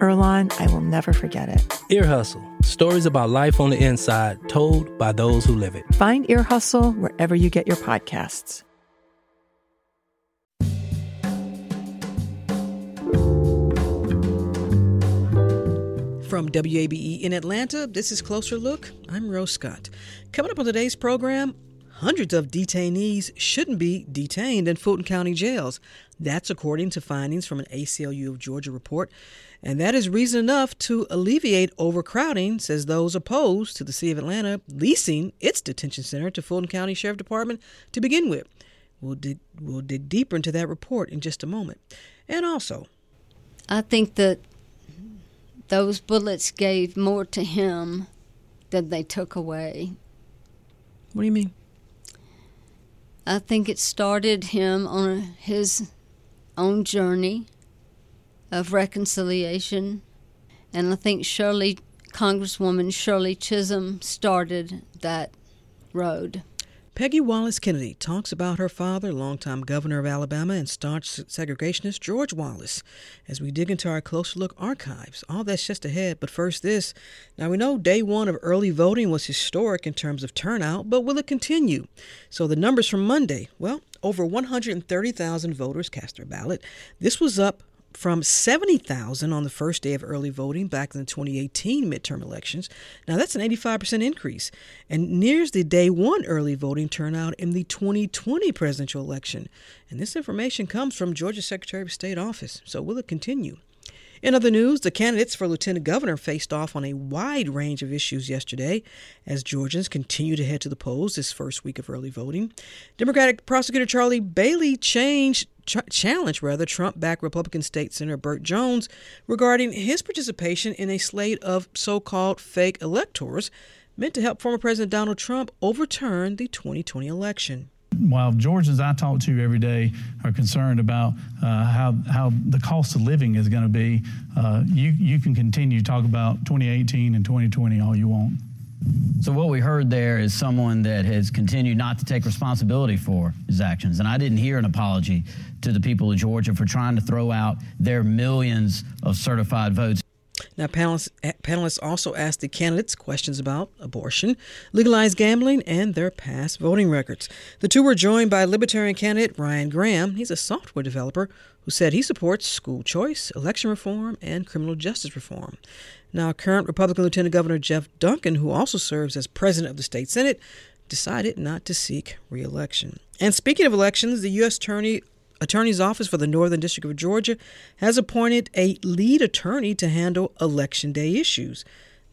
Earlonne, I will never forget it. Ear Hustle stories about life on the inside told by those who live it. Find Ear Hustle wherever you get your podcasts. From WABE in Atlanta, this is Closer Look. I'm Rose Scott. Coming up on today's program, hundreds of detainees shouldn't be detained in Fulton County jails. That's according to findings from an ACLU of Georgia report. And that is reason enough to alleviate overcrowding, says those opposed to the City of Atlanta leasing its detention center to Fulton County Sheriff Department to begin with. We'll dig, we'll dig deeper into that report in just a moment. And also, I think that those bullets gave more to him than they took away. What do you mean? I think it started him on his own journey of reconciliation. And I think Shirley, Congresswoman Shirley Chisholm, started that road. Peggy Wallace Kennedy talks about her father, longtime governor of Alabama and staunch segregationist George Wallace, as we dig into our closer look archives. All that's just ahead, but first this. Now we know day one of early voting was historic in terms of turnout, but will it continue? So the numbers from Monday, well, over 130,000 voters cast their ballot. This was up from 70,000 on the first day of early voting back in the 2018 midterm elections. Now, that's an 85% increase and nears the day one early voting turnout in the 2020 presidential election. And this information comes from Georgia Secretary of State office. So, will it continue? In other news, the candidates for lieutenant governor faced off on a wide range of issues yesterday as Georgians continue to head to the polls this first week of early voting. Democratic prosecutor Charlie Bailey changed ch- challenged rather Trump-backed Republican State Senator Burt Jones regarding his participation in a slate of so-called fake electors meant to help former President Donald Trump overturn the 2020 election while Georgians I talk to every day are concerned about uh, how how the cost of living is going to be, uh, you you can continue to talk about 2018 and 2020 all you want. So what we heard there is someone that has continued not to take responsibility for his actions, and I didn't hear an apology to the people of Georgia for trying to throw out their millions of certified votes. Now, panelists, panelists also asked the candidates questions about abortion, legalized gambling, and their past voting records. The two were joined by Libertarian candidate Ryan Graham. He's a software developer who said he supports school choice, election reform, and criminal justice reform. Now, current Republican Lieutenant Governor Jeff Duncan, who also serves as president of the state Senate, decided not to seek reelection. And speaking of elections, the U.S. Attorney Attorney's Office for the Northern District of Georgia has appointed a lead attorney to handle Election Day issues.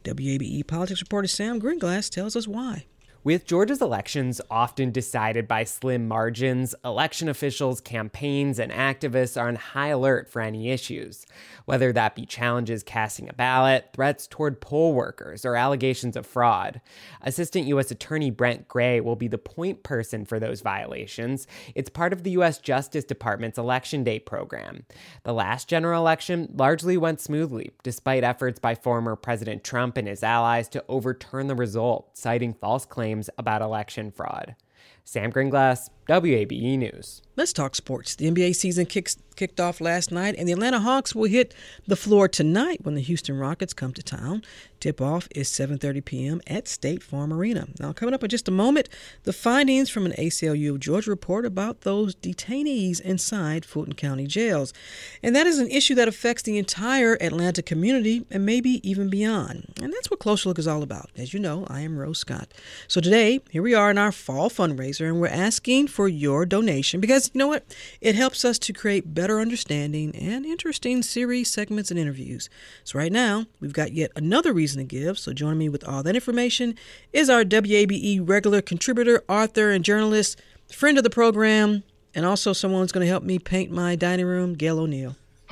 WABE politics reporter Sam Greenglass tells us why. With Georgia's elections often decided by slim margins, election officials, campaigns, and activists are on high alert for any issues, whether that be challenges casting a ballot, threats toward poll workers, or allegations of fraud. Assistant U.S. Attorney Brent Gray will be the point person for those violations. It's part of the U.S. Justice Department's Election Day program. The last general election largely went smoothly, despite efforts by former President Trump and his allies to overturn the result, citing false claims claims about election fraud. Sam Greenglass, WABE News. Let's talk sports. The NBA season kicks, kicked off last night, and the Atlanta Hawks will hit the floor tonight when the Houston Rockets come to town. Tip-off is 7:30 p.m. at State Farm Arena. Now, coming up in just a moment, the findings from an ACLU of Georgia report about those detainees inside Fulton County jails, and that is an issue that affects the entire Atlanta community and maybe even beyond. And that's what Closer Look is all about. As you know, I am Rose Scott. So today, here we are in our fall fundraiser, and we're asking for your donation because you know what? It helps us to create better understanding and interesting series, segments, and interviews. So right now, we've got yet another reason to give. So joining me with all that information is our WABE regular contributor, author, and journalist, friend of the program, and also someone who's going to help me paint my dining room, Gail O'Neill.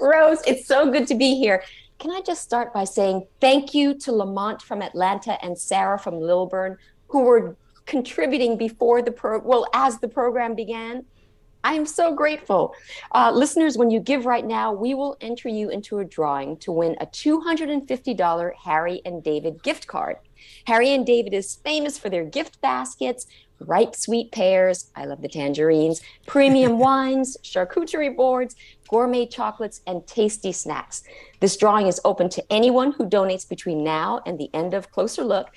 Rose, it's so good to be here. Can I just start by saying thank you to Lamont from Atlanta and Sarah from Lilburn, who were contributing before the pro well as the program began. I am so grateful. Uh, listeners, when you give right now, we will enter you into a drawing to win a $250 Harry and David gift card. Harry and David is famous for their gift baskets, ripe sweet pears, I love the tangerines, premium wines, charcuterie boards, gourmet chocolates, and tasty snacks. This drawing is open to anyone who donates between now and the end of Closer Look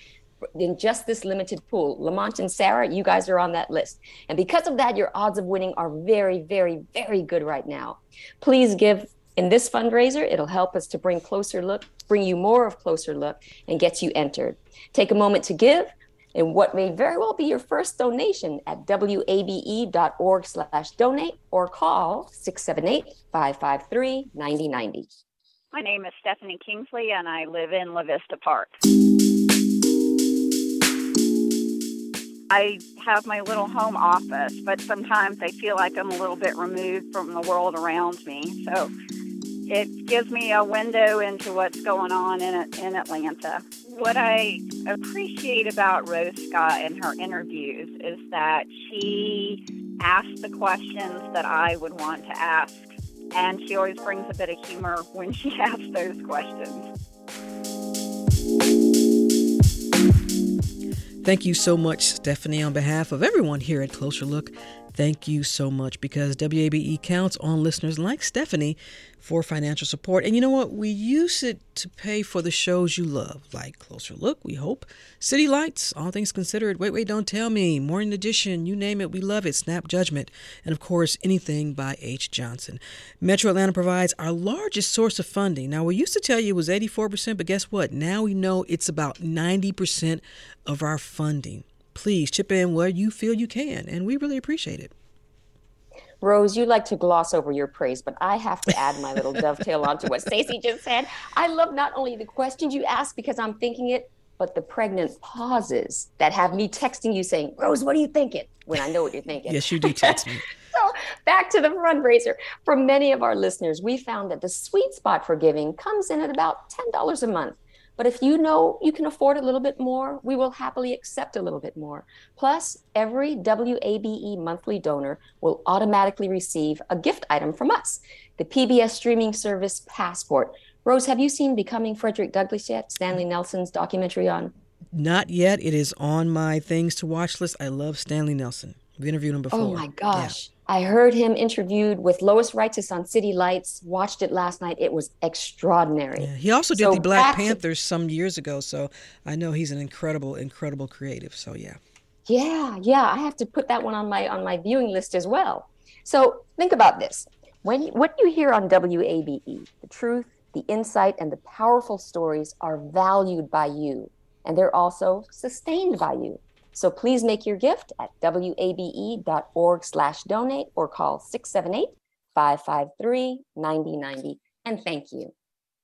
in just this limited pool. Lamont and Sarah, you guys are on that list. And because of that, your odds of winning are very, very, very good right now. Please give in this fundraiser. It'll help us to bring closer look, bring you more of closer look and get you entered. Take a moment to give in what may very well be your first donation at wabe.org slash donate or call 678-553-9090. My name is Stephanie Kingsley and I live in La Vista Park. I have my little home office, but sometimes I feel like I'm a little bit removed from the world around me. So it gives me a window into what's going on in, in Atlanta. What I appreciate about Rose Scott and her interviews is that she asks the questions that I would want to ask, and she always brings a bit of humor when she asks those questions. Thank you so much, Stephanie, on behalf of everyone here at Closer Look. Thank you so much because WABE counts on listeners like Stephanie for financial support. And you know what? We use it to pay for the shows you love, like Closer Look, we hope, City Lights, All Things Considered, Wait, Wait, Don't Tell Me, Morning Edition, you name it, we love it, Snap Judgment, and of course, anything by H. Johnson. Metro Atlanta provides our largest source of funding. Now, we used to tell you it was 84%, but guess what? Now we know it's about 90% of our funding. Please chip in where you feel you can, and we really appreciate it. Rose, you like to gloss over your praise, but I have to add my little dovetail onto what Stacy just said. I love not only the questions you ask because I'm thinking it, but the pregnant pauses that have me texting you saying, Rose, what are you thinking? When I know what you're thinking. yes, you do text me. so back to the fundraiser. For many of our listeners, we found that the sweet spot for giving comes in at about $10 a month. But if you know you can afford a little bit more, we will happily accept a little bit more. Plus, every WABE monthly donor will automatically receive a gift item from us the PBS streaming service Passport. Rose, have you seen Becoming Frederick Douglass yet? Stanley Nelson's documentary on? Not yet. It is on my things to watch list. I love Stanley Nelson. We interviewed him before. Oh my gosh. Yeah. I heard him interviewed with Lois Reitzes on City Lights. Watched it last night. It was extraordinary. Yeah, he also did so the Black Panthers some years ago, so I know he's an incredible, incredible creative. So yeah. Yeah, yeah. I have to put that one on my on my viewing list as well. So think about this: when what you hear on WABE, the truth, the insight, and the powerful stories are valued by you, and they're also sustained by you. So please make your gift at wabe.org slash donate or call 678-553-9090. And thank you.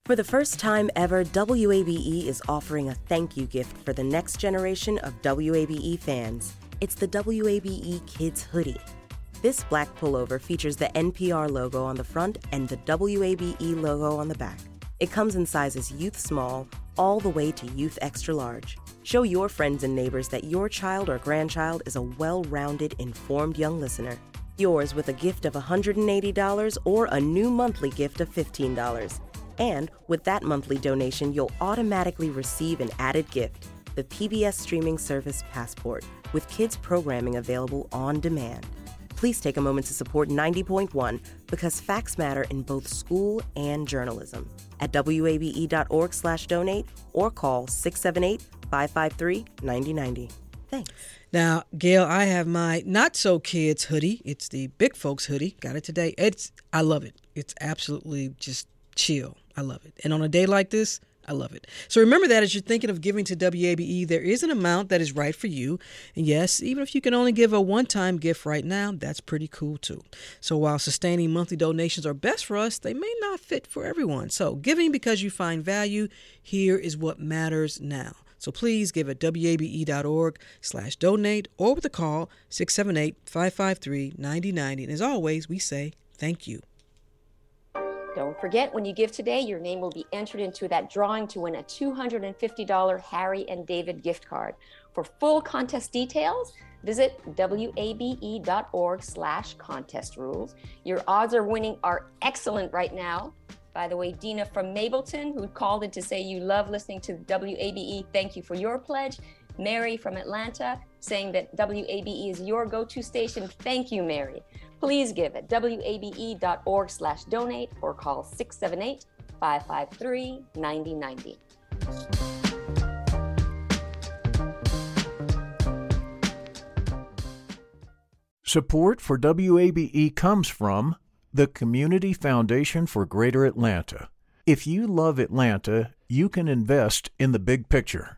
For the first time ever, WABE is offering a thank you gift for the next generation of WABE fans. It's the WABE Kids Hoodie. This black pullover features the NPR logo on the front and the WABE logo on the back. It comes in sizes youth small all the way to youth extra large. Show your friends and neighbors that your child or grandchild is a well rounded, informed young listener. Yours with a gift of $180 or a new monthly gift of $15. And with that monthly donation, you'll automatically receive an added gift the PBS streaming service Passport, with kids programming available on demand. Please take a moment to support 90.1 because facts matter in both school and journalism. At wabe.org slash donate or call 678 553 9090. Thanks. Now, Gail, I have my not so kids hoodie. It's the big folks hoodie. Got it today. It's I love it. It's absolutely just chill. I love it. And on a day like this, I love it. So remember that as you're thinking of giving to WABE, there is an amount that is right for you. And yes, even if you can only give a one time gift right now, that's pretty cool too. So while sustaining monthly donations are best for us, they may not fit for everyone. So giving because you find value, here is what matters now. So please give at wabe.org slash donate or with a call 678-553-9090. And as always, we say thank you. Don't forget, when you give today, your name will be entered into that drawing to win a $250 Harry and David gift card. For full contest details, visit wabe.org slash contest rules. Your odds of winning are excellent right now. By the way, Dina from Mableton, who called in to say you love listening to WABE, thank you for your pledge. Mary from Atlanta saying that WABE is your go-to station. Thank you, Mary. Please give at wabe.org slash donate or call 678-553-9090. Support for WABE comes from the Community Foundation for Greater Atlanta. If you love Atlanta, you can invest in the big picture.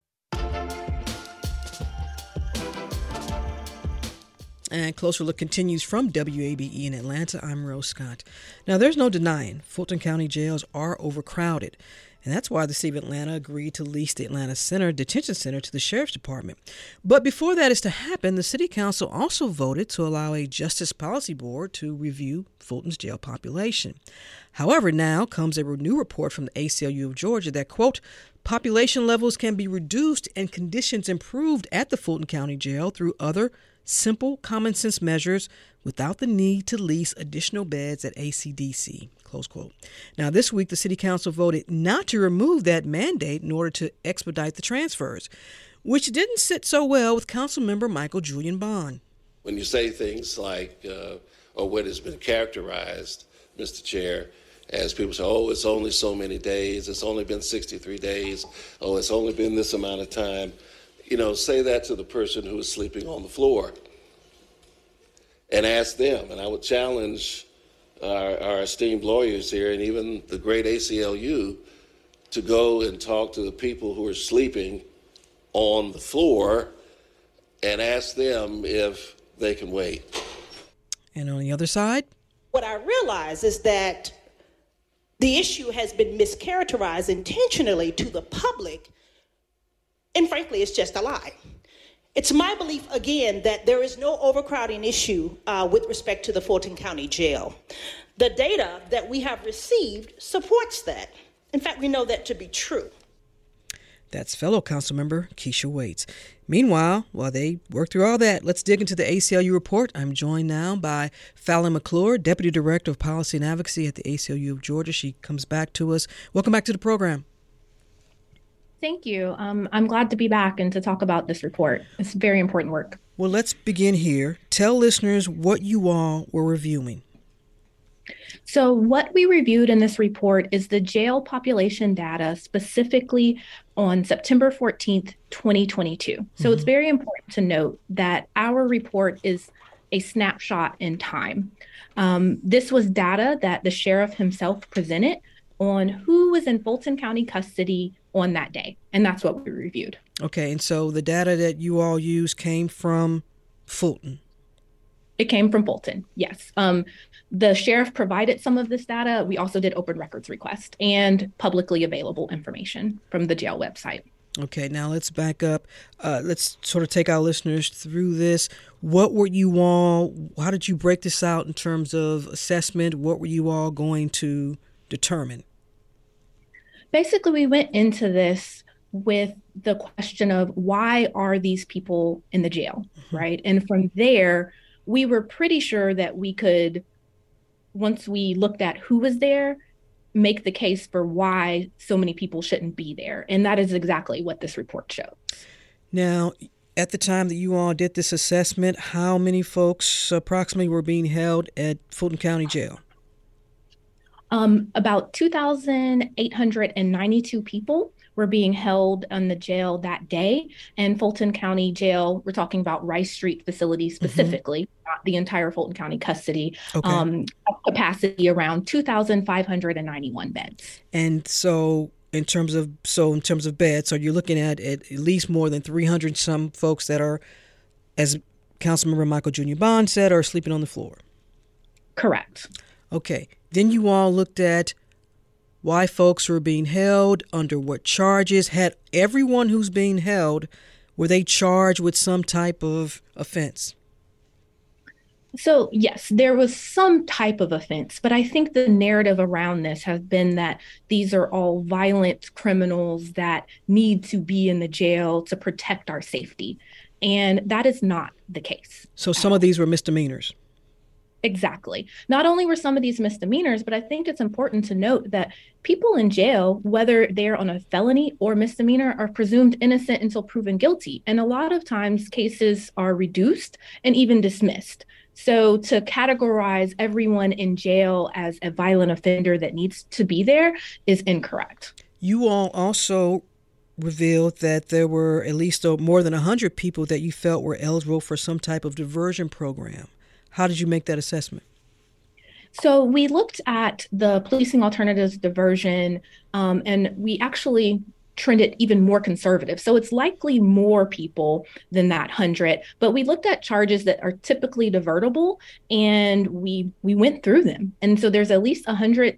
And Closer Look continues from WABE in Atlanta. I'm Rose Scott. Now, there's no denying Fulton County jails are overcrowded. And that's why the city of Atlanta agreed to lease the Atlanta Center Detention Center to the Sheriff's Department. But before that is to happen, the City Council also voted to allow a Justice Policy Board to review Fulton's jail population. However, now comes a new report from the ACLU of Georgia that, quote, population levels can be reduced and conditions improved at the Fulton County Jail through other simple common sense measures without the need to lease additional beds at ACDC. Close quote. Now, this week, the City Council voted not to remove that mandate in order to expedite the transfers, which didn't sit so well with Councilmember Michael Julian Bond. When you say things like, uh, or what has been characterized, Mr. Chair, as people say, oh, it's only so many days, it's only been 63 days, oh, it's only been this amount of time you know, say that to the person who is sleeping on the floor and ask them. And I would challenge our, our esteemed lawyers here and even the great ACLU to go and talk to the people who are sleeping on the floor and ask them if they can wait. And on the other side? What I realize is that the issue has been mischaracterized intentionally to the public and frankly, it's just a lie. It's my belief, again, that there is no overcrowding issue uh, with respect to the Fulton County Jail. The data that we have received supports that. In fact, we know that to be true. That's fellow council member Keisha Waits. Meanwhile, while they work through all that, let's dig into the ACLU report. I'm joined now by Fallon McClure, Deputy Director of Policy and Advocacy at the ACLU of Georgia. She comes back to us. Welcome back to the program. Thank you. Um, I'm glad to be back and to talk about this report. It's very important work. Well, let's begin here. Tell listeners what you all were reviewing. So, what we reviewed in this report is the jail population data specifically on September 14th, 2022. So, mm-hmm. it's very important to note that our report is a snapshot in time. Um, this was data that the sheriff himself presented on who was in Fulton County custody on that day. And that's what we reviewed. Okay. And so the data that you all used came from Fulton. It came from Fulton, yes. Um, the sheriff provided some of this data. We also did open records request and publicly available information from the jail website. Okay, now let's back up. Uh, let's sort of take our listeners through this. What were you all, how did you break this out in terms of assessment? What were you all going to determine? Basically we went into this with the question of why are these people in the jail mm-hmm. right? And from there we were pretty sure that we could once we looked at who was there make the case for why so many people shouldn't be there. And that is exactly what this report shows. Now at the time that you all did this assessment how many folks approximately were being held at fulton county jail um, about 2,892 people were being held in the jail that day. And Fulton County Jail, we're talking about Rice Street facility mm-hmm. specifically, mm-hmm. not the entire Fulton County custody, okay. um, capacity around 2,591 beds. And so in terms of so in terms of beds, so you're looking at at, least more than 300 some folks that are, as Councilmember Michael Julian Bond said, are sleeping on the floor. Correct. Okay. Then you all looked at why folks were being held, under what charges. Had everyone who's being held, were they charged with some type of offense? So, yes, there was some type of offense, but I think the narrative around this has been that these are all violent criminals that need to be in the jail to protect our safety. And that is not the case. So, some of these were misdemeanors. Exactly. Not only were some of these misdemeanors, but I think it's important to note that people in jail, whether they're on a felony or misdemeanor, are presumed innocent until proven guilty. And a lot of times cases are reduced and even dismissed. So to categorize everyone in jail as a violent offender that needs to be there is incorrect. You all also revealed that there were at least more than 100 people that you felt were eligible for some type of diversion program. How did you make that assessment? So we looked at the policing alternatives diversion, um, and we actually trended even more conservative. So it's likely more people than that hundred. But we looked at charges that are typically divertible, and we we went through them. And so there's at least a hundred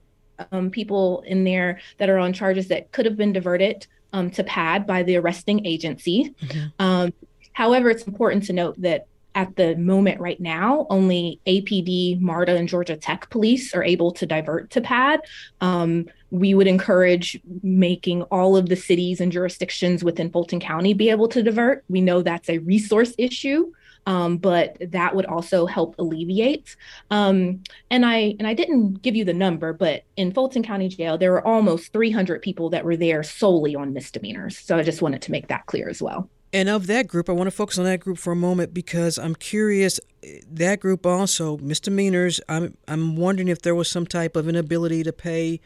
um, people in there that are on charges that could have been diverted um, to PAD by the arresting agency. Mm-hmm. Um, however, it's important to note that at the moment right now, only APD, MARTA, and Georgia Tech police are able to divert to PAD. Um, we would encourage making all of the cities and jurisdictions within Fulton County be able to divert. We know that's a resource issue. Um, but that would also help alleviate. Um, and I and I didn't give you the number, but in Fulton County Jail, there were almost 300 people that were there solely on misdemeanors. So I just wanted to make that clear as well. And of that group, I want to focus on that group for a moment because I'm curious. That group also misdemeanors. I'm I'm wondering if there was some type of inability to pay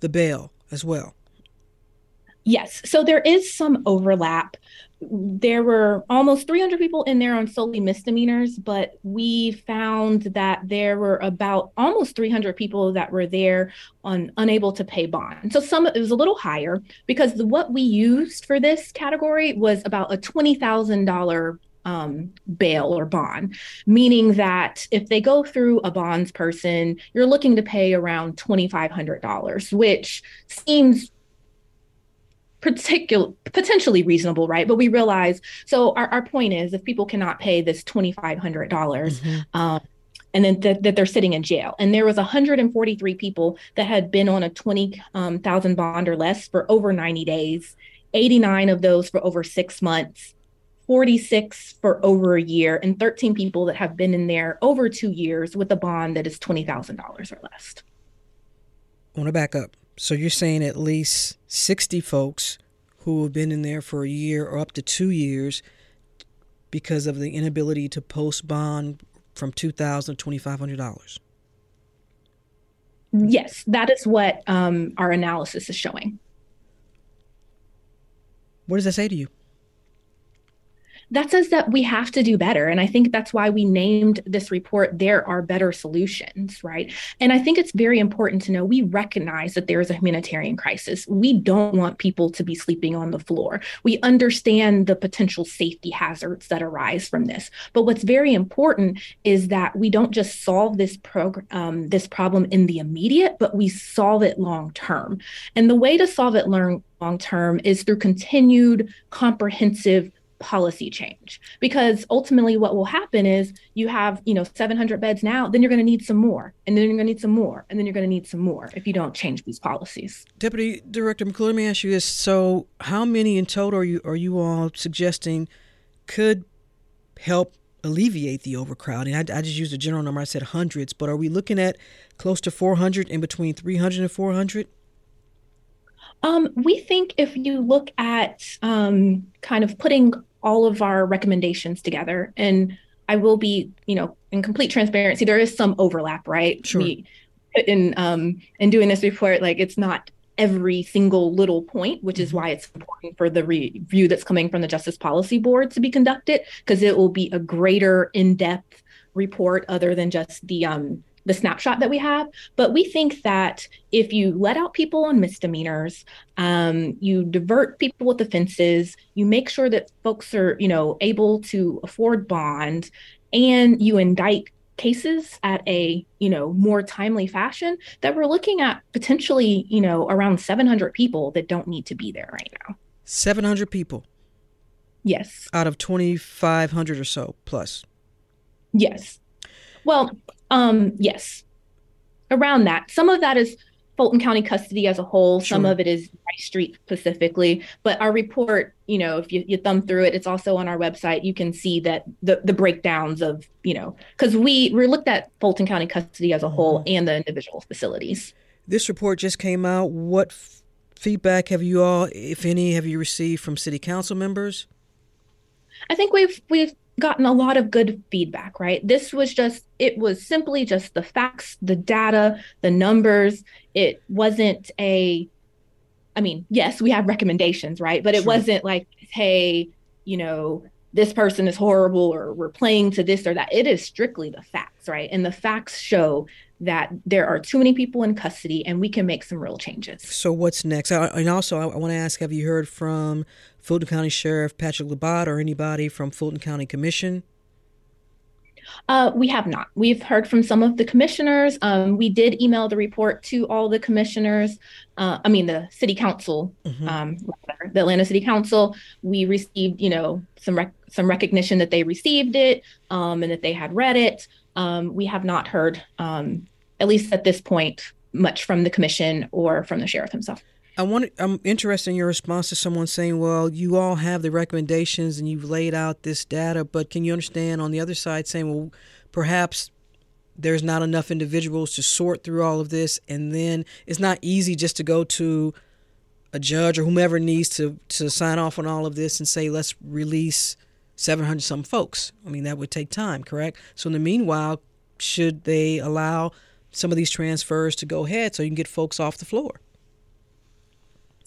the bail as well. Yes, so there is some overlap there were almost 300 people in there on solely misdemeanors, but we found that there were about almost 300 people that were there on unable to pay bond. So some it was a little higher because the, what we used for this category was about a twenty thousand dollar um, bail or bond, meaning that if they go through a bonds person, you're looking to pay around $2,500, which seems particular potentially reasonable right? But we realize so our, our point is if people cannot pay this $2500 mm-hmm. um, and then th- that they're sitting in jail. And there was 143 people that had been on a 20000 um, bond or less for over 90 days 89 of those for over six months 46 for over a year and 13 people that have been in there over two years with a bond that is $20000 or less. I want to back up so you're saying at least 60 folks who have been in there for a year or up to two years because of the inability to post bond from 2,000 to $2,500? Yes, that is what um, our analysis is showing. What does that say to you? That says that we have to do better. And I think that's why we named this report There Are Better Solutions, right? And I think it's very important to know we recognize that there is a humanitarian crisis. We don't want people to be sleeping on the floor. We understand the potential safety hazards that arise from this. But what's very important is that we don't just solve this program um, this problem in the immediate, but we solve it long term. And the way to solve it long long term is through continued comprehensive policy change. Because ultimately what will happen is you have you know 700 beds now then you're going to need some more and then you're going to need some more and then you're going to need some more if you don't change these policies. Deputy director mcclure let me ask you this. So how many in total are you are you all suggesting could help alleviate the overcrowding? I, I just used a general number. I said hundreds but are we looking at close to 400 in between 300 and 400 um, we think if you look at um, kind of putting all of our recommendations together. And I will be, you know, in complete transparency, there is some overlap, right? Sure. We, in um in doing this report, like it's not every single little point, which is mm-hmm. why it's important for the review that's coming from the Justice Policy Board to be conducted, because it will be a greater in depth report other than just the um, the snapshot that we have. But we think that if you let out people on misdemeanors, um, you divert people with offenses, you make sure that folks are, you know, able to afford bond, and you indict cases at a you know more timely fashion that we're looking at potentially you know around 700 people that don't need to be there right now. 700 people? Yes. Out of 2500 or so plus? Yes. Well um yes around that some of that is Fulton County custody as a whole. Sure. Some of it is Rice Street specifically, but our report, you know, if you, you thumb through it, it's also on our website. You can see that the the breakdowns of, you know, because we we looked at Fulton County custody as a whole mm-hmm. and the individual facilities. This report just came out. What f- feedback have you all, if any, have you received from city council members? I think we've we've gotten a lot of good feedback, right? This was just, it was simply just the facts, the data, the numbers. It wasn't a, I mean, yes, we have recommendations, right? But it sure. wasn't like, hey, you know, this person is horrible or we're playing to this or that. It is strictly the facts, right? And the facts show that there are too many people in custody and we can make some real changes. So, what's next? and also, I, want to ask have you heard from Fulton County Sheriff Patrick Labat or anybody from Fulton County Commission? Uh, we have not. We've heard from some of the commissioners. Um, we did email the report to all the commissioners. Uh, I mean, the city council, mm-hmm. um, rather, the Atlanta City Council. We received, you know, some rec- some recognition that they received it um, and that they had read it. Um, we have not heard, um, at least at this point, much from the commission or from the sheriff himself. I want. I'm interested in your response to someone saying, "Well, you all have the recommendations and you've laid out this data, but can you understand on the other side saying, well, perhaps there's not enough individuals to sort through all of this, and then it's not easy just to go to a judge or whomever needs to to sign off on all of this and say, let's release 700 some folks. I mean, that would take time, correct? So in the meanwhile, should they allow some of these transfers to go ahead so you can get folks off the floor?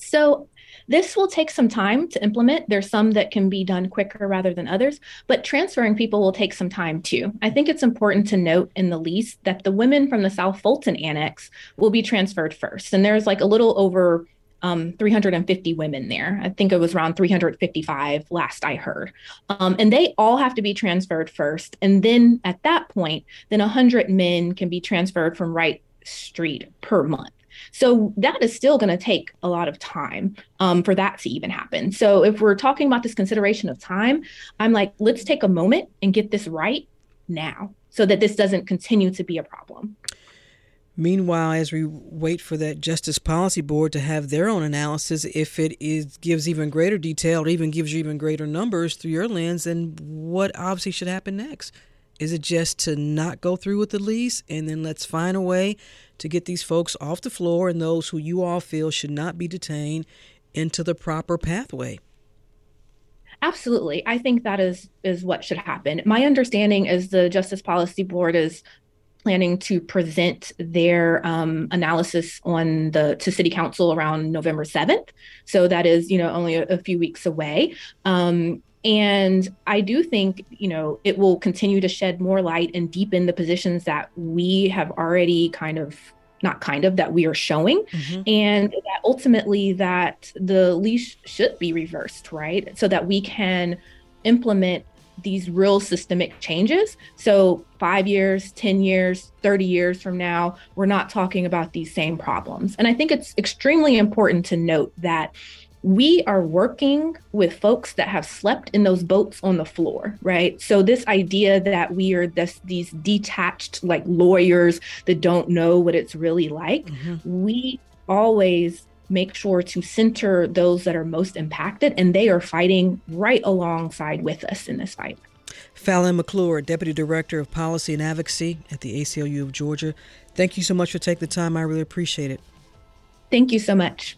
So this will take some time to implement. There's some that can be done quicker rather than others, but transferring people will take some time too. I think it's important to note in the lease that the women from the South Fulton Annex will be transferred first. And there's like a little over um, 350 women there. I think it was around 355 last I heard. Um, and they all have to be transferred first. And then at that point, then 100 men can be transferred from Rice Street per month. So that is still going to take a lot of time um, for that to even happen. So if we're talking about this consideration of time, I'm like, let's take a moment and get this right now so that this doesn't continue to be a problem. Meanwhile, as we wait for that Justice Policy Board to have their own analysis, if it is gives even greater detail or even gives you even greater numbers through your lens, then what obviously should happen next? Is it just to not go through with the lease and then let's find a way to get these folks off the floor and those who you all feel should not be detained into the proper pathway? Absolutely. I think that is is what should happen. My understanding is the Justice Policy Board is planning to present their um, analysis on the to City Council around November seventh. So that is, you know, only a, a few weeks away. Um, and I do think, you know, it will continue to shed more light and deepen the positions that we have already kind of not kind of that we are showing. Mm-hmm. and that ultimately that the leash should be reversed right? So that we can implement these real systemic changes. So 5 years 10 years 30 years from now we're not talking about these same problems. And i think it's extremely important to note that we are working with folks that have slept in those boats on the floor, right? So this idea that we are this these detached like lawyers that don't know what it's really like, mm-hmm. we always make sure to center those that are most impacted and they are fighting right alongside with us in this fight. Fallon McClure, Deputy Director of Policy and Advocacy at the ACLU of Georgia. Thank you so much for taking the time. I really appreciate it. Thank you so much.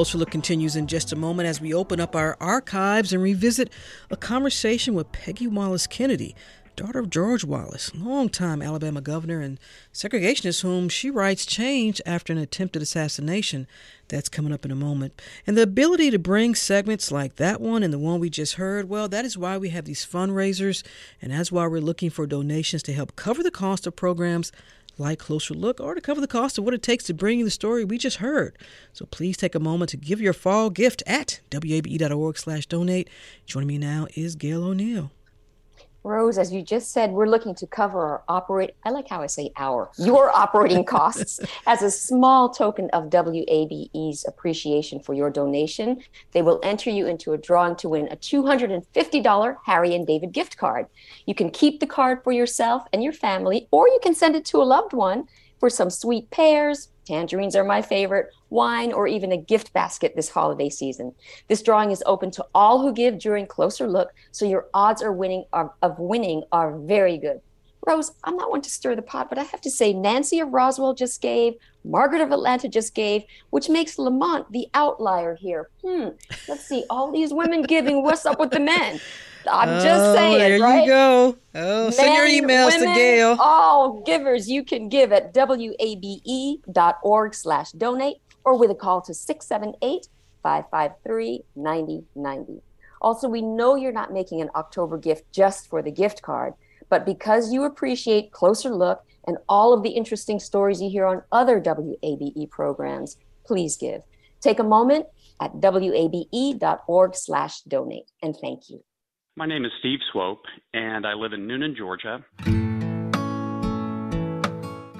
Closer Look continues in just a moment as we open up our archives and revisit a conversation with Peggy Wallace Kennedy, daughter of George Wallace, longtime Alabama governor and segregationist, whom she writes changed after an attempted assassination. That's coming up in a moment. And the ability to bring segments like that one and the one we just heard, well, that is why we have these fundraisers, and that's why we're looking for donations to help cover the cost of programs like Closer Look or to cover the cost of what it takes to bring you the story we just heard. So please take a moment to give your fall gift at wabe.org slash donate. Joining me now is Gail O'Neill. Rose, as you just said, we're looking to cover our operate. I like how I say our your operating costs as a small token of WABE's appreciation for your donation. They will enter you into a drawing to win a $250 Harry and David gift card. You can keep the card for yourself and your family, or you can send it to a loved one for some sweet pears, Tangerines are my favorite, wine, or even a gift basket this holiday season. This drawing is open to all who give during Closer Look, so your odds are winning are, of winning are very good. Rose, I'm not one to stir the pot, but I have to say Nancy of Roswell just gave, Margaret of Atlanta just gave, which makes Lamont the outlier here. Hmm. Let's see, all these women giving, what's up with the men? I'm oh, just saying. There right? you go. Oh, Men, send your emails women, to Gail. All givers you can give at wabe.org slash donate or with a call to 678 553 9090. Also, we know you're not making an October gift just for the gift card, but because you appreciate Closer Look and all of the interesting stories you hear on other WABE programs, please give. Take a moment at wabe.org slash donate and thank you. My name is Steve Swope, and I live in Newnan, Georgia.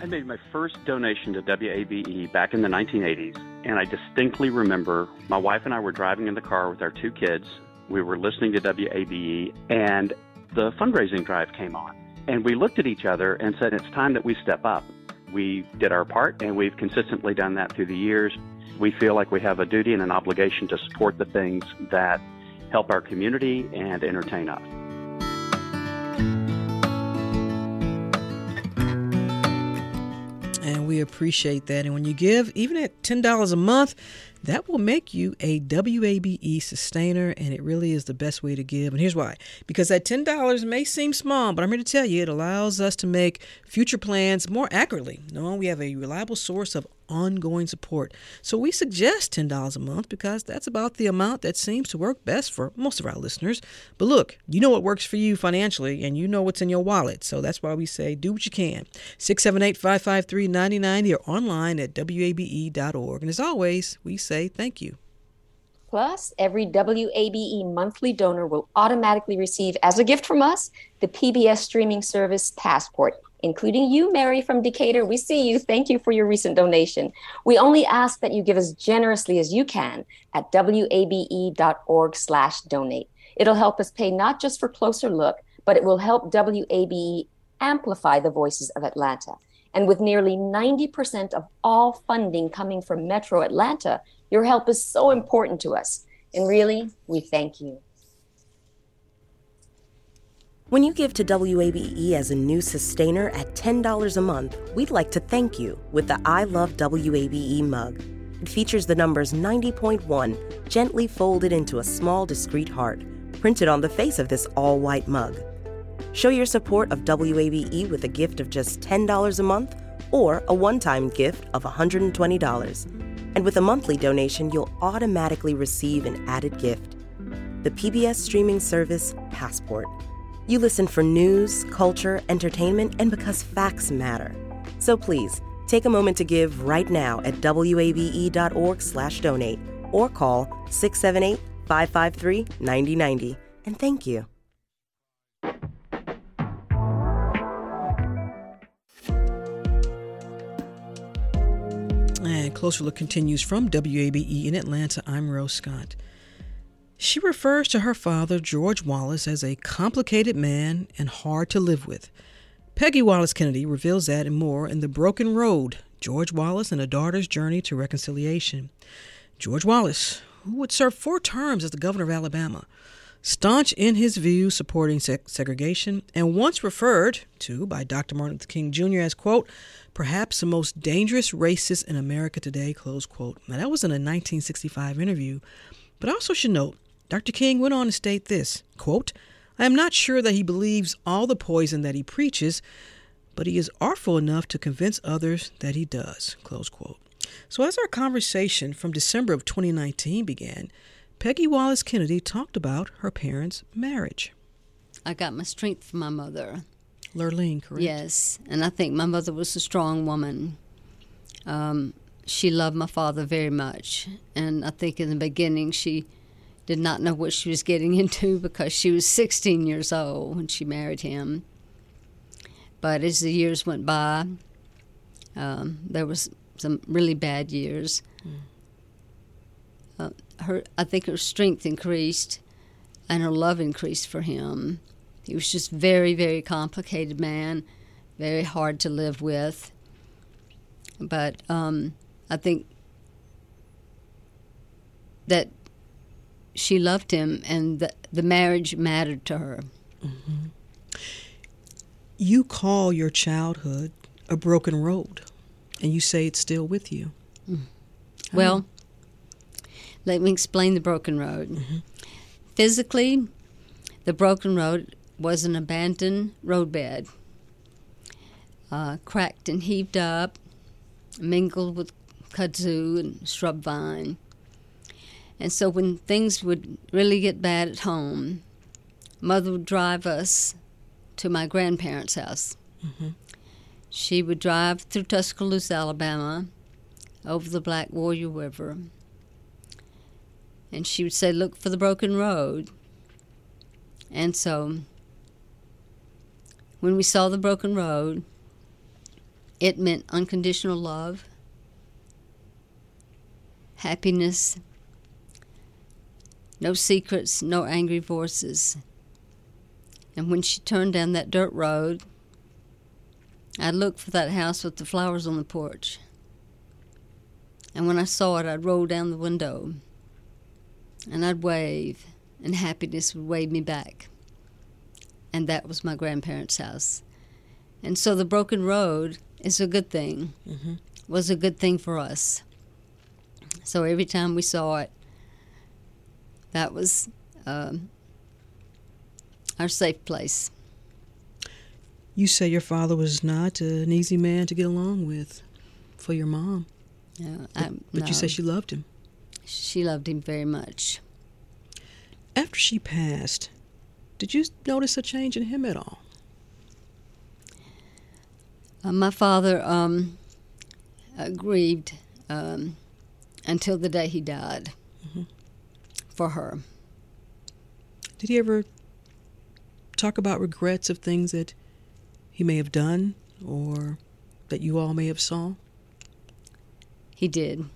I made my first donation to WABE back in the 1980s, and I distinctly remember my wife and I were driving in the car with our two kids. We were listening to WABE, and the fundraising drive came on. And we looked at each other and said, It's time that we step up. We did our part, and we've consistently done that through the years. We feel like we have a duty and an obligation to support the things that help our community, and entertain us. And we appreciate that. And when you give, even at $10 a month, that will make you a WABE sustainer, and it really is the best way to give. And here's why because that $10 may seem small, but I'm here to tell you it allows us to make future plans more accurately, knowing we have a reliable source of ongoing support. So we suggest $10 a month because that's about the amount that seems to work best for most of our listeners. But look, you know what works for you financially and you know what's in your wallet. So that's why we say do what you can. 678 553 9090 or online at WABE.org. And as always, we say thank you. Plus, every WABE monthly donor will automatically receive, as a gift from us, the PBS streaming service Passport including you, Mary from Decatur. We see you. Thank you for your recent donation. We only ask that you give as generously as you can at wabe.org slash donate. It'll help us pay not just for Closer Look, but it will help WABE amplify the voices of Atlanta. And with nearly 90% of all funding coming from Metro Atlanta, your help is so important to us. And really, we thank you. When you give to WABE as a new sustainer at $10 a month, we'd like to thank you with the I Love WABE mug. It features the numbers 90.1 gently folded into a small, discreet heart, printed on the face of this all white mug. Show your support of WABE with a gift of just $10 a month or a one time gift of $120. And with a monthly donation, you'll automatically receive an added gift the PBS streaming service Passport. You listen for news, culture, entertainment, and because facts matter. So please, take a moment to give right now at wabe.org slash donate or call 678-553-9090 and thank you. And Closer Look continues from WABE in Atlanta. I'm Rose Scott. She refers to her father, George Wallace, as a complicated man and hard to live with. Peggy Wallace Kennedy reveals that and more in The Broken Road George Wallace and a Daughter's Journey to Reconciliation. George Wallace, who would serve four terms as the governor of Alabama, staunch in his views supporting se- segregation, and once referred to by Dr. Martin Luther King Jr. as, quote, perhaps the most dangerous racist in America today, close quote. Now, that was in a 1965 interview, but I also should note Dr. King went on to state this, quote, I am not sure that he believes all the poison that he preaches, but he is artful enough to convince others that he does, close quote. So, as our conversation from December of 2019 began, Peggy Wallace Kennedy talked about her parents' marriage. I got my strength from my mother. Lurleen, correct? Yes, and I think my mother was a strong woman. Um, she loved my father very much, and I think in the beginning she did not know what she was getting into because she was 16 years old when she married him. But as the years went by, um, there was some really bad years. Mm. Uh, her, I think her strength increased, and her love increased for him. He was just very, very complicated man, very hard to live with. But um, I think that she loved him, and the, the marriage mattered to her. Mm-hmm. You call your childhood a broken road, and you say it's still with you. Mm. Well, let me explain the broken road. Mm-hmm. Physically, the broken road was an abandoned roadbed, uh, cracked and heaved up, mingled with kudzu and shrub vine. And so when things would really get bad at home, mother would drive us to my grandparents' house. Mm-hmm. She would drive through Tuscaloosa, Alabama, over the Black Warrior River, and she would say, Look for the broken road. And so when we saw the broken road, it meant unconditional love, happiness, no secrets, no angry voices. And when she turned down that dirt road, I'd look for that house with the flowers on the porch. And when I saw it, I'd roll down the window and I'd wave, and happiness would wave me back. And that was my grandparents' house. And so the broken road is a good thing, mm-hmm. was a good thing for us. So every time we saw it, that was um, our safe place. You say your father was not an easy man to get along with for your mom. Yeah, but, I, but no. you say she loved him. She loved him very much. After she passed, did you notice a change in him at all? Uh, my father um, uh, grieved um, until the day he died. For her. Did he ever talk about regrets of things that he may have done or that you all may have saw? He did.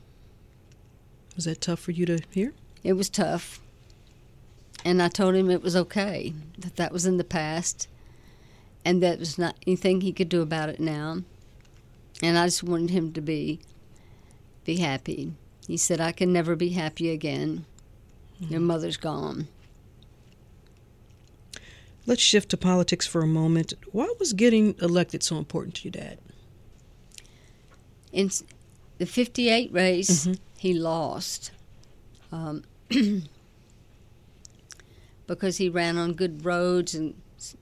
Was that tough for you to hear? It was tough. And I told him it was okay, that that was in the past, and that was not anything he could do about it now. And I just wanted him to be be happy. He said, I can never be happy again. Mm-hmm. Your mother's gone. Let's shift to politics for a moment. Why was getting elected so important to your dad? In the 58 race, mm-hmm. he lost. Um, because he ran on good roads and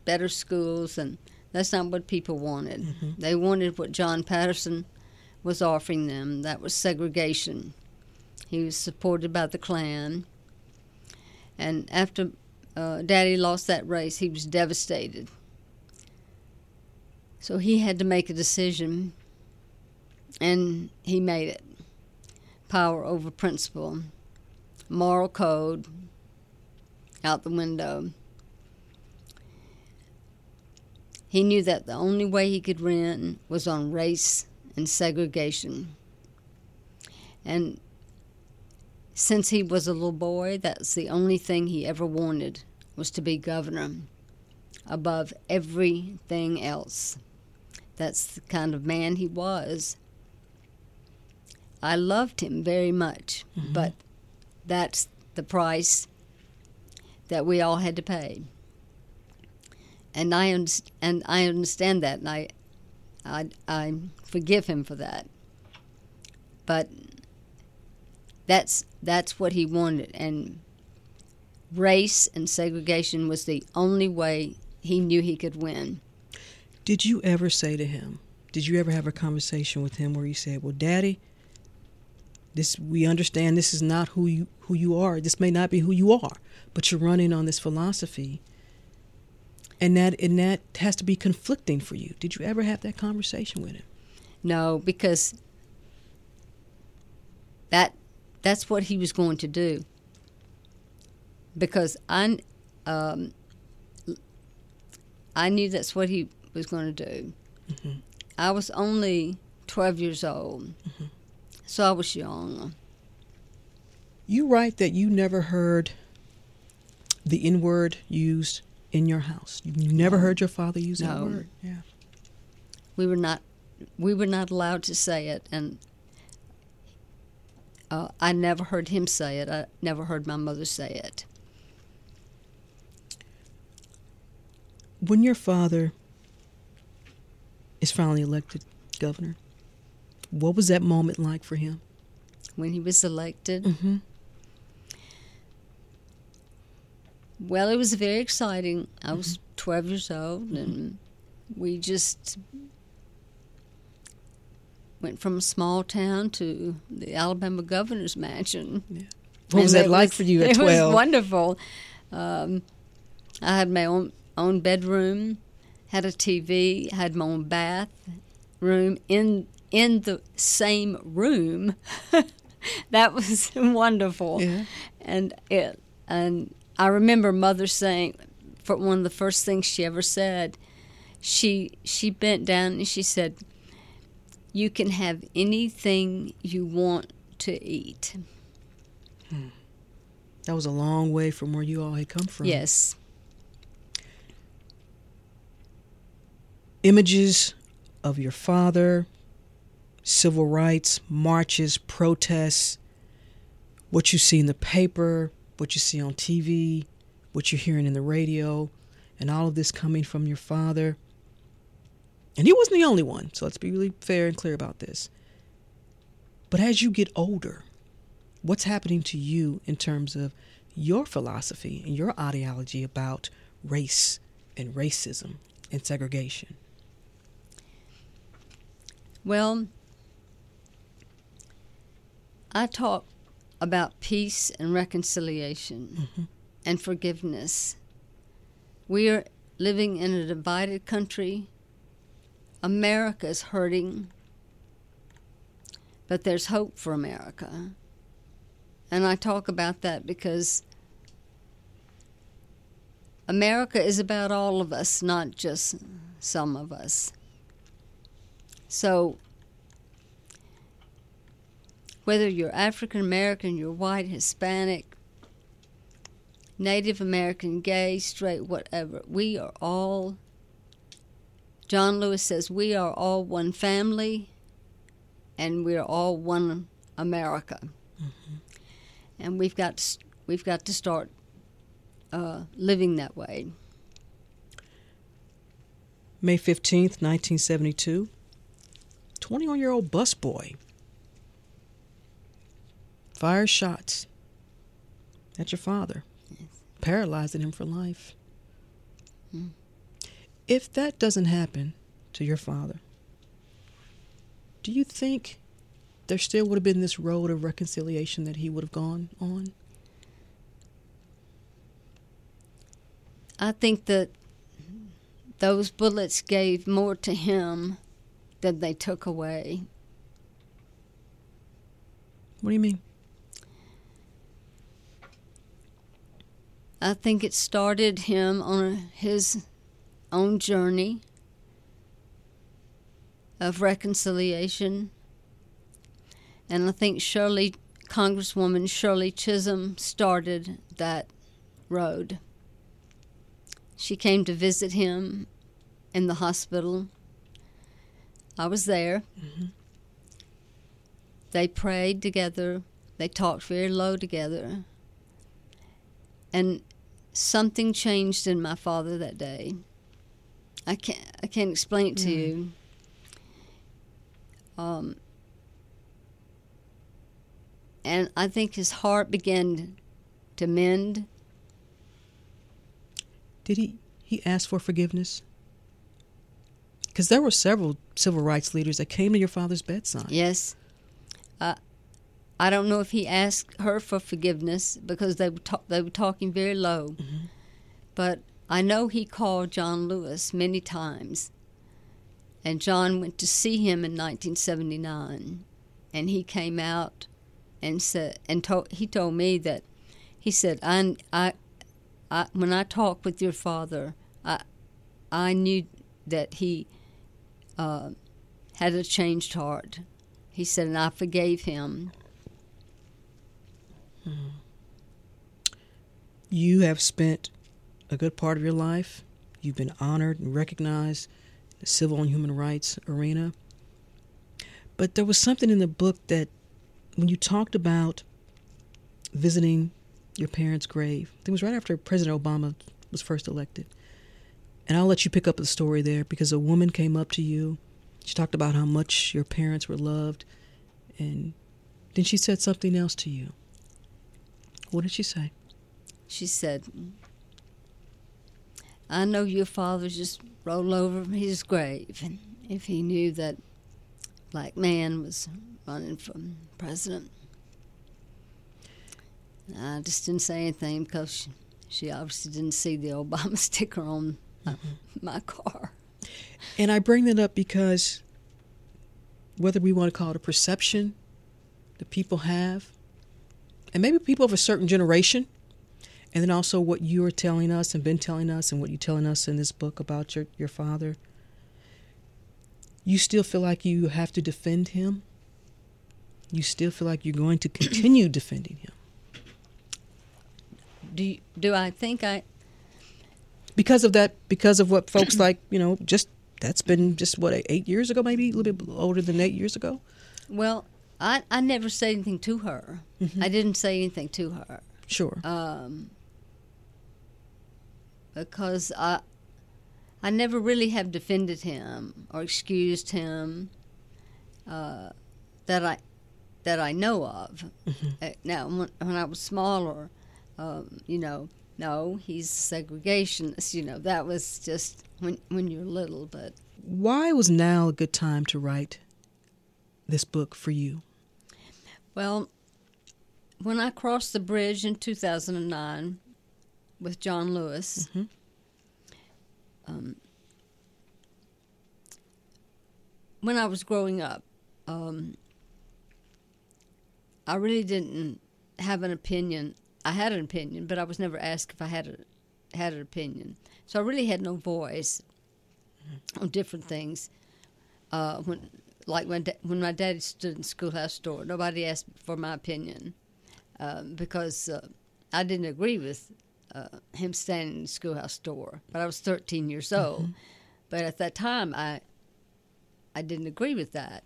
better schools, and that's not what people wanted. Mm-hmm. They wanted what John Patterson was offering them that was segregation. He was supported by the Klan. And after uh, Daddy lost that race, he was devastated. So he had to make a decision, and he made it power over principle, moral code, out the window. He knew that the only way he could win was on race and segregation. And since he was a little boy, that's the only thing he ever wanted was to be governor above everything else. That's the kind of man he was. I loved him very much, mm-hmm. but that's the price that we all had to pay. And I and I understand that, and I, I, I forgive him for that. But that's that's what he wanted, and race and segregation was the only way he knew he could win. Did you ever say to him? Did you ever have a conversation with him where you said, "Well, Daddy, this we understand this is not who you who you are. This may not be who you are, but you're running on this philosophy." And that and that has to be conflicting for you. Did you ever have that conversation with him? No, because that that's what he was going to do. Because I, um, I knew that's what he was going to do. Mm-hmm. I was only 12 years old, mm-hmm. so I was young. You write that you never heard the N word used in your house. You never no. heard your father use no. that word. Yeah. We were not we were not allowed to say it and uh, I never heard him say it. I never heard my mother say it. When your father is finally elected governor, what was that moment like for him? When he was elected? Mm-hmm. Well, it was very exciting. I was mm-hmm. 12 years old, and we just went from a small town to the Alabama governor's mansion. Yeah. What was that like was, for you at it 12? It was wonderful. Um, I had my own own bedroom, had a TV, had my own bath room in in the same room. that was wonderful. Yeah. And it and I remember mother saying for one of the first things she ever said, she she bent down and she said, you can have anything you want to eat. Hmm. That was a long way from where you all had come from. Yes. Images of your father, civil rights, marches, protests, what you see in the paper, what you see on TV, what you're hearing in the radio, and all of this coming from your father. And he wasn't the only one, so let's be really fair and clear about this. But as you get older, what's happening to you in terms of your philosophy and your ideology about race and racism and segregation? Well, I talk about peace and reconciliation mm-hmm. and forgiveness. We are living in a divided country America is hurting, but there's hope for America. And I talk about that because America is about all of us, not just some of us. So, whether you're African American, you're white, Hispanic, Native American, gay, straight, whatever, we are all John Lewis says, We are all one family and we're all one America. Mm-hmm. And we've got to, we've got to start uh, living that way. May 15th, 1972, 21 year old busboy fires shots at your father, yes. paralyzing him for life. Mm if that doesn't happen to your father, do you think there still would have been this road of reconciliation that he would have gone on? I think that those bullets gave more to him than they took away. What do you mean? I think it started him on his own journey of reconciliation. And I think Shirley, Congresswoman Shirley Chisholm, started that road. She came to visit him in the hospital. I was there. Mm-hmm. They prayed together. They talked very low together. And something changed in my father that day. I can't I can't explain it to Mm. you. Um, and I think his heart began to mend. Did he he ask for forgiveness? Because there were several civil rights leaders that came to your father's bedside. Yes. Uh, I don't know if he asked her for forgiveness because they were ta- they were talking very low. But I know he called John Lewis many times. And John went to see him in 1979 and he came out and said and told he told me that he said I I, I when I talked with your father I I knew that he uh, had a changed heart. He said, and I forgave him. You have spent a good part of your life. You've been honored and recognized in the civil and human rights arena. But there was something in the book that, when you talked about visiting your parents' grave, it was right after President Obama was first elected. And I'll let you pick up the story there because a woman came up to you. She talked about how much your parents were loved. And then she said something else to you. What did she say? She said, I know your father just rolled over from his grave, and if he knew that black man was running for president. I just didn't say anything because she, she obviously didn't see the Obama sticker on my, my car. And I bring that up because whether we want to call it a perception that people have, and maybe people of a certain generation, and then also what you are telling us and been telling us and what you're telling us in this book about your, your father, you still feel like you have to defend him? You still feel like you're going to continue defending him? Do you, do I think I Because of that, because of what folks like, you know, just that's been just what, eight years ago, maybe a little bit older than eight years ago? Well, I, I never said anything to her. I didn't say anything to her. Sure. Um, because I I never really have defended him or excused him uh, that I that I know of. Uh, now, when, when I was smaller, um, you know, no, he's segregationist. You know, that was just when when you're little. But Why was now a good time to write this book for you? Well, when I crossed the bridge in 2009 with John Lewis, um, when I was growing up, um, I really didn't have an opinion. I had an opinion, but I was never asked if I had a, had an opinion. So I really had no voice on different things. Uh, when, like when da- when my daddy stood in the schoolhouse door, nobody asked for my opinion um, because uh, I didn't agree with uh, him standing in the schoolhouse door. But I was 13 years old. But at that time, I I didn't agree with that.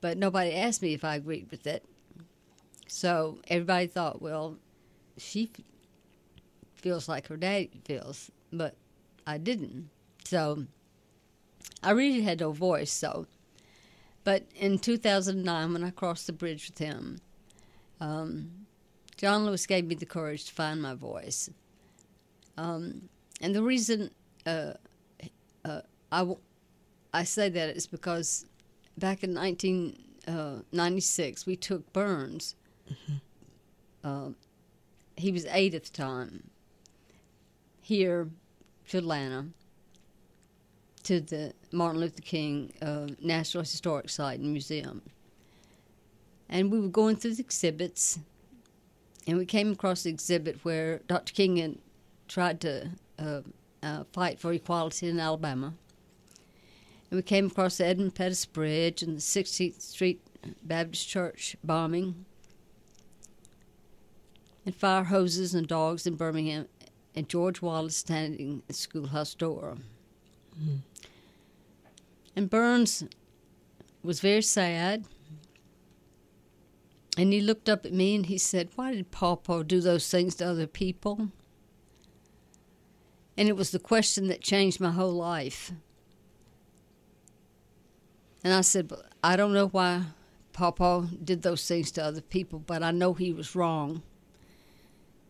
But nobody asked me if I agreed with it. So everybody thought, well, she f- feels like her dad feels, but I didn't. So I really had no voice. So, but in 2009, when I crossed the bridge with him, um, John Lewis gave me the courage to find my voice. Um, and the reason uh, uh, I, w- I say that is because back in 1996, we took Burns. Uh, he was eight at the time. Here to Atlanta, to the Martin Luther King uh, National Historic Site and Museum. And we were going through the exhibits, and we came across the exhibit where Dr. King had tried to uh, uh, fight for equality in Alabama. And we came across the Edmund Pettus Bridge and the 16th Street Baptist Church bombing, and fire hoses and dogs in Birmingham, and George Wallace standing at the schoolhouse door. And Burns was very sad. And he looked up at me and he said, Why did Pawpaw do those things to other people? And it was the question that changed my whole life. And I said, I don't know why Papa did those things to other people, but I know he was wrong.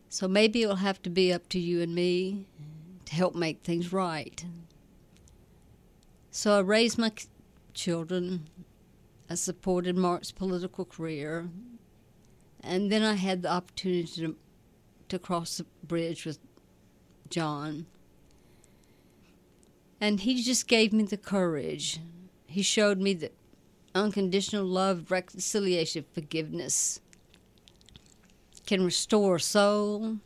So maybe it'll have to be up to you and me to help make things right. So I raised my children. I supported Mark's political career. And then I had the opportunity to, to cross the bridge with John. And he just gave me the courage. He showed me that unconditional love, reconciliation, forgiveness can restore a soul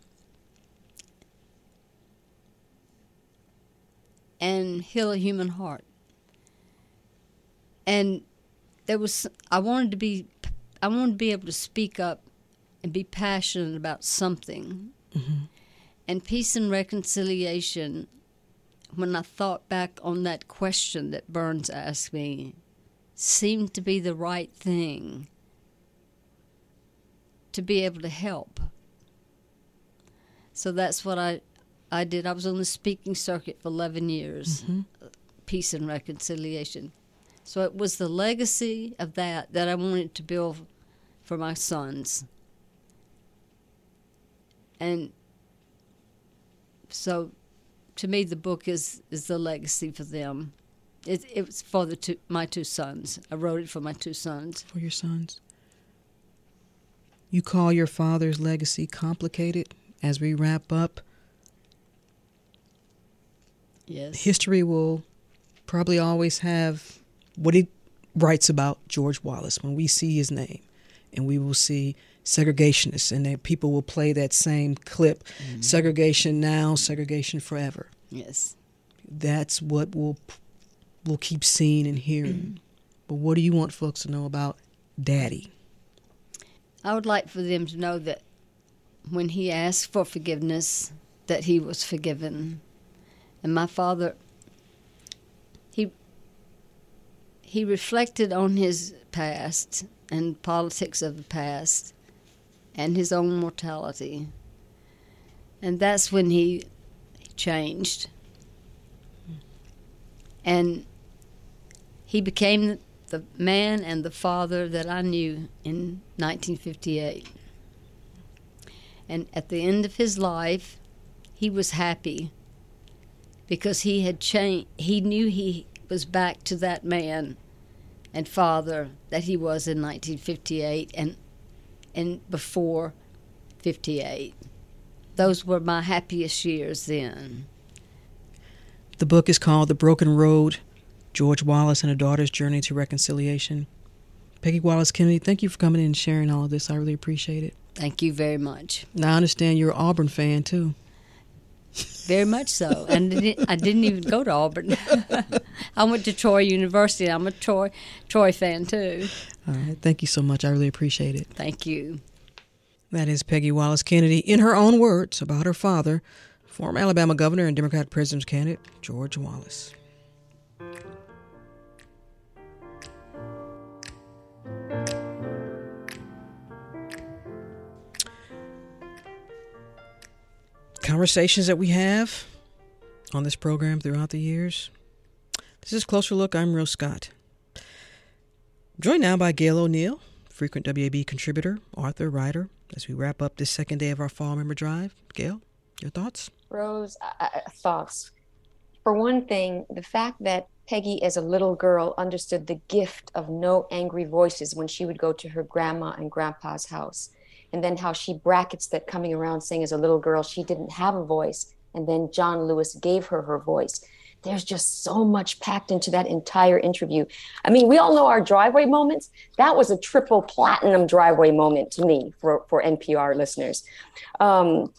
and heal a human heart. And there was I wanted to be I wanted to be able to speak up and be passionate about something. Mm-hmm. And peace and reconciliation when I thought back on that question that Burns asked me seemed to be the right thing to be able to help. So that's what I I did. I was on the speaking circuit for 11 years, mm-hmm. peace and reconciliation. So it was the legacy of that that I wanted to build for my sons. And so to me the book is is the legacy for them. It, it was for the two, my two sons. I wrote it for my two sons. For your sons. You call your father's legacy complicated as we wrap up. Yes. History will probably always have what it writes about George Wallace when we see his name. And we will see segregationists, and that people will play that same clip mm-hmm. segregation now, segregation forever. Yes. That's what we'll we'll keep seeing and hearing. Mm-hmm. But what do you want folks to know about Daddy? I would like for them to know that when he asked for forgiveness, that he was forgiven. And my father, he he reflected on his past and politics of the past and his own mortality. And that's when he changed. And he became the man and the father that I knew in 1958. And at the end of his life, he was happy because he had changed. He knew he was back to that man and father that he was in 1958 and and before 58. Those were my happiest years then. The book is called The Broken Road George Wallace and a Daughter's Journey to Reconciliation. Peggy Wallace Kennedy, thank you for coming in and sharing all of this. I really appreciate it. Thank you very much. Now, I understand you're an Auburn fan, too. Very much so. And I didn't even go to Auburn. I went to Troy University. I'm a Troy Troy fan too. All right. Thank you so much. I really appreciate it. Thank you. That is Peggy Wallace Kennedy in her own words about her father, former Alabama governor and Democrat president's candidate George Wallace. Conversations that we have on this program throughout the years. This is Closer Look. I'm Rose Scott. Joined now by Gail O'Neill, frequent WABE contributor, author, writer, as we wrap up this second day of our Fall Member Drive. Gail, your thoughts? Rose, uh, thoughts. For one thing, the fact that Peggy, as a little girl, understood the gift of no angry voices when she would go to her grandma and grandpa's house and then how she brackets that coming around saying as a little girl she didn't have a voice and then john lewis gave her her voice. There's just so much packed into that entire interview. I mean we all know our driveway moments. That was a triple platinum driveway moment to me for, for npr listeners. Um,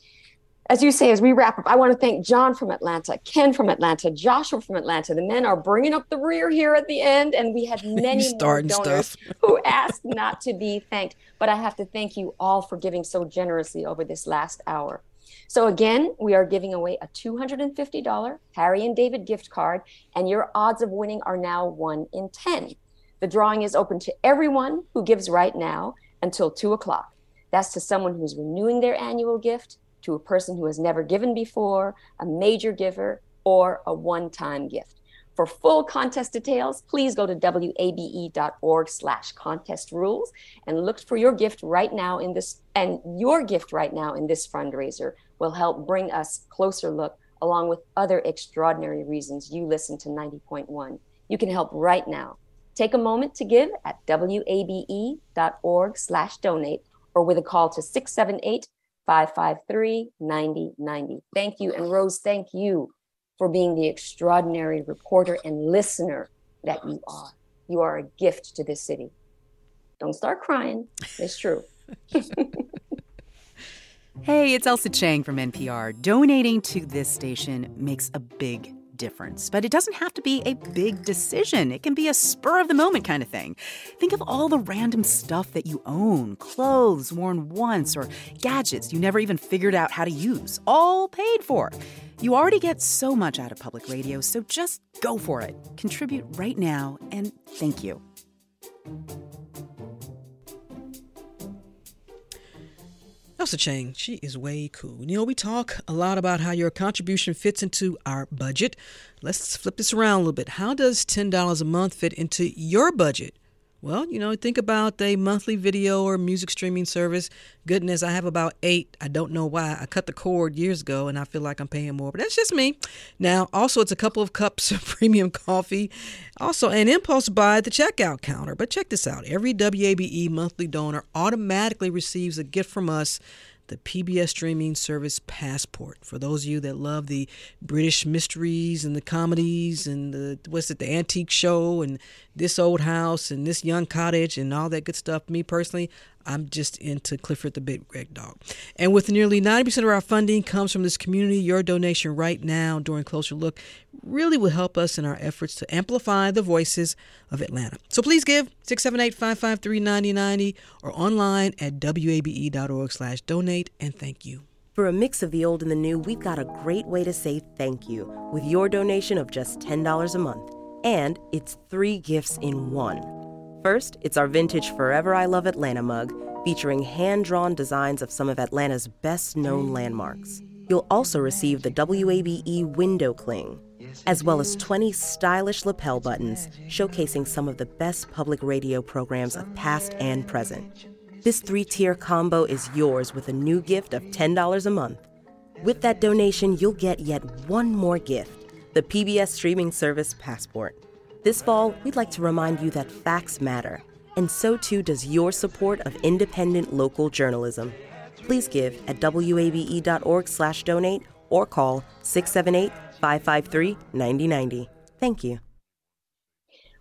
as you say, as we wrap up, I want to thank John from Atlanta, Ken from Atlanta, Joshua from Atlanta. The men are bringing up the rear here at the end, and we had many more donors who asked not to be thanked. But I have to thank you all for giving so generously over this last hour. So again, we are giving away a $250 Harry and David gift card, and your odds of winning are now one in 10. The drawing is open to everyone who gives right now until two o'clock. That's to someone who's renewing their annual gift to a person who has never given before, a major giver, or a one time gift. For full contest details, please go to wabe.org slash contest rules and look for your gift right now in this and your gift right now in this fundraiser will help bring us closer look along with other extraordinary reasons you listen to 90.1. You can help right now. Take a moment to give at wabe.org slash donate or with a call to 678 553 9090. Thank you. And Rose, thank you for being the extraordinary reporter and listener that you are. You are a gift to this city. Don't start crying. It's true. hey, it's Ailsa Chang from NPR. Donating to this station makes a big difference, but it doesn't have to be a big decision. It can be a spur of the moment kind of thing. Think of all the random stuff that you own clothes worn once or gadgets you never even figured out how to use, all paid for. You already get so much out of public radio, so just go for it. Contribute right now, and thank you. Ailsa Chang, she is way cool. You know, we talk a lot about how your contribution fits into our budget. Let's flip this around a little bit. How does $10 a month fit into your budget? Well, you know, think about a monthly video or music streaming service. Goodness, I have about eight. I don't know why. I cut the cord years ago and I feel like I'm paying more, but that's just me. Now, also, it's a couple of cups of premium coffee. Also, an impulse buy at the checkout counter. But check this out every WABE monthly donor automatically receives a gift from us the PBS streaming service Passport. For those of you that love the British mysteries and the comedies and the what's it, the antique show and this old house and this young cottage and all that good stuff. Me personally, I'm just into Clifford the Big Red Dog. And with nearly 90% of our funding comes from this community, your donation right now during Closer Look really will help us in our efforts to amplify the voices of Atlanta. So please give 678-553-9090 or online at wabe.org slash donate and thank you. For a mix of the old and the new, we've got a great way to say thank you with your donation of just $10 a month. And it's three gifts in one. First, it's our vintage Forever I Love Atlanta mug featuring hand drawn designs of some of Atlanta's best known landmarks. You'll also receive the WABE window cling, as well as 20 stylish lapel buttons showcasing some of the best public radio programs of past and present. This three tier combo is yours with a new gift of $10 a month. With that donation, you'll get yet one more gift the PBS streaming service Passport. This fall, we'd like to remind you that facts matter, and so too does your support of independent local journalism. Please give at wabe.org/donate or call 678-553-9090. Thank you.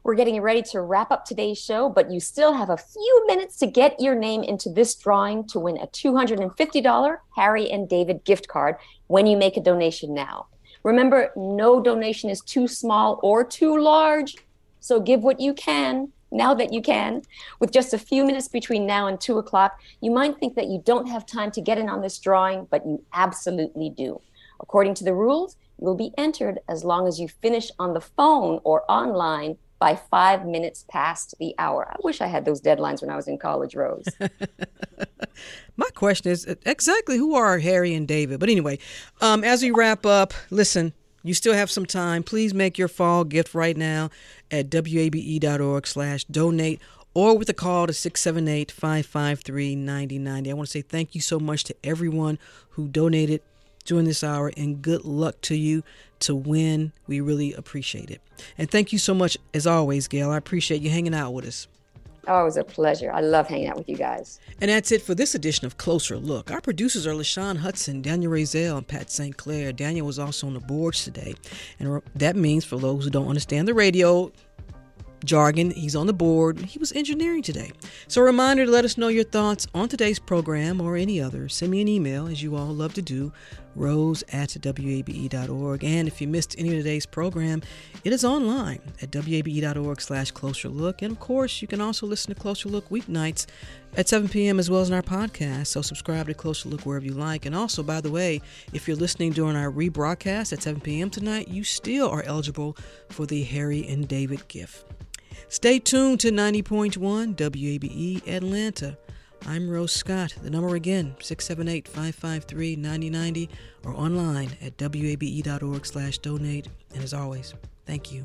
We're getting ready to wrap up today's show, but you still have a few minutes to get your name into this drawing to win a $250 Harry and David gift card when you make a donation now. Remember, no donation is too small or too large. So give what you can now that you can. With just a few minutes between now and two o'clock, you might think that you don't have time to get in on this drawing, but you absolutely do. According to the rules, you'll be entered as long as you finish on the phone or online by five minutes past the hour. I wish I had those deadlines when I was in college, Rose. My question is exactly who are Harry and David? But anyway, um, as we wrap up, listen, you still have some time. Please make your fall gift right now at wabe.org slash donate or with a call to 678-553-9090. I want to say thank you so much to everyone who donated during this hour and good luck to you to win. We really appreciate it. And thank you so much, as always, Gail. I appreciate you hanging out with us. Oh, it was a pleasure. I love hanging out with you guys. And that's it for this edition of Closer Look. Our producers are LaShawn Hudson, Daniel Razel, and Pat St. Clair. Daniel was also on the boards today. And that means, for those who don't understand the radio, jargon. He's on the board. He was engineering today. So, a reminder to let us know your thoughts on today's program or any other. Send me an email, as you all love to do, rose at wabe.org. And if you missed any of today's program, it is online at wabe.org slash closer look. And of course, you can also listen to Closer Look weeknights at 7 p.m. as well as in our podcast. So subscribe to Closer Look wherever you like. And also, by the way, if you're listening during our rebroadcast at 7 p.m. tonight, you still are eligible for the Harry and David gift. Stay tuned to 90.1 WABE Atlanta. I'm Rose Scott. The number again, 678-553-9090 or online at wabe.org slash donate. And as always, thank you.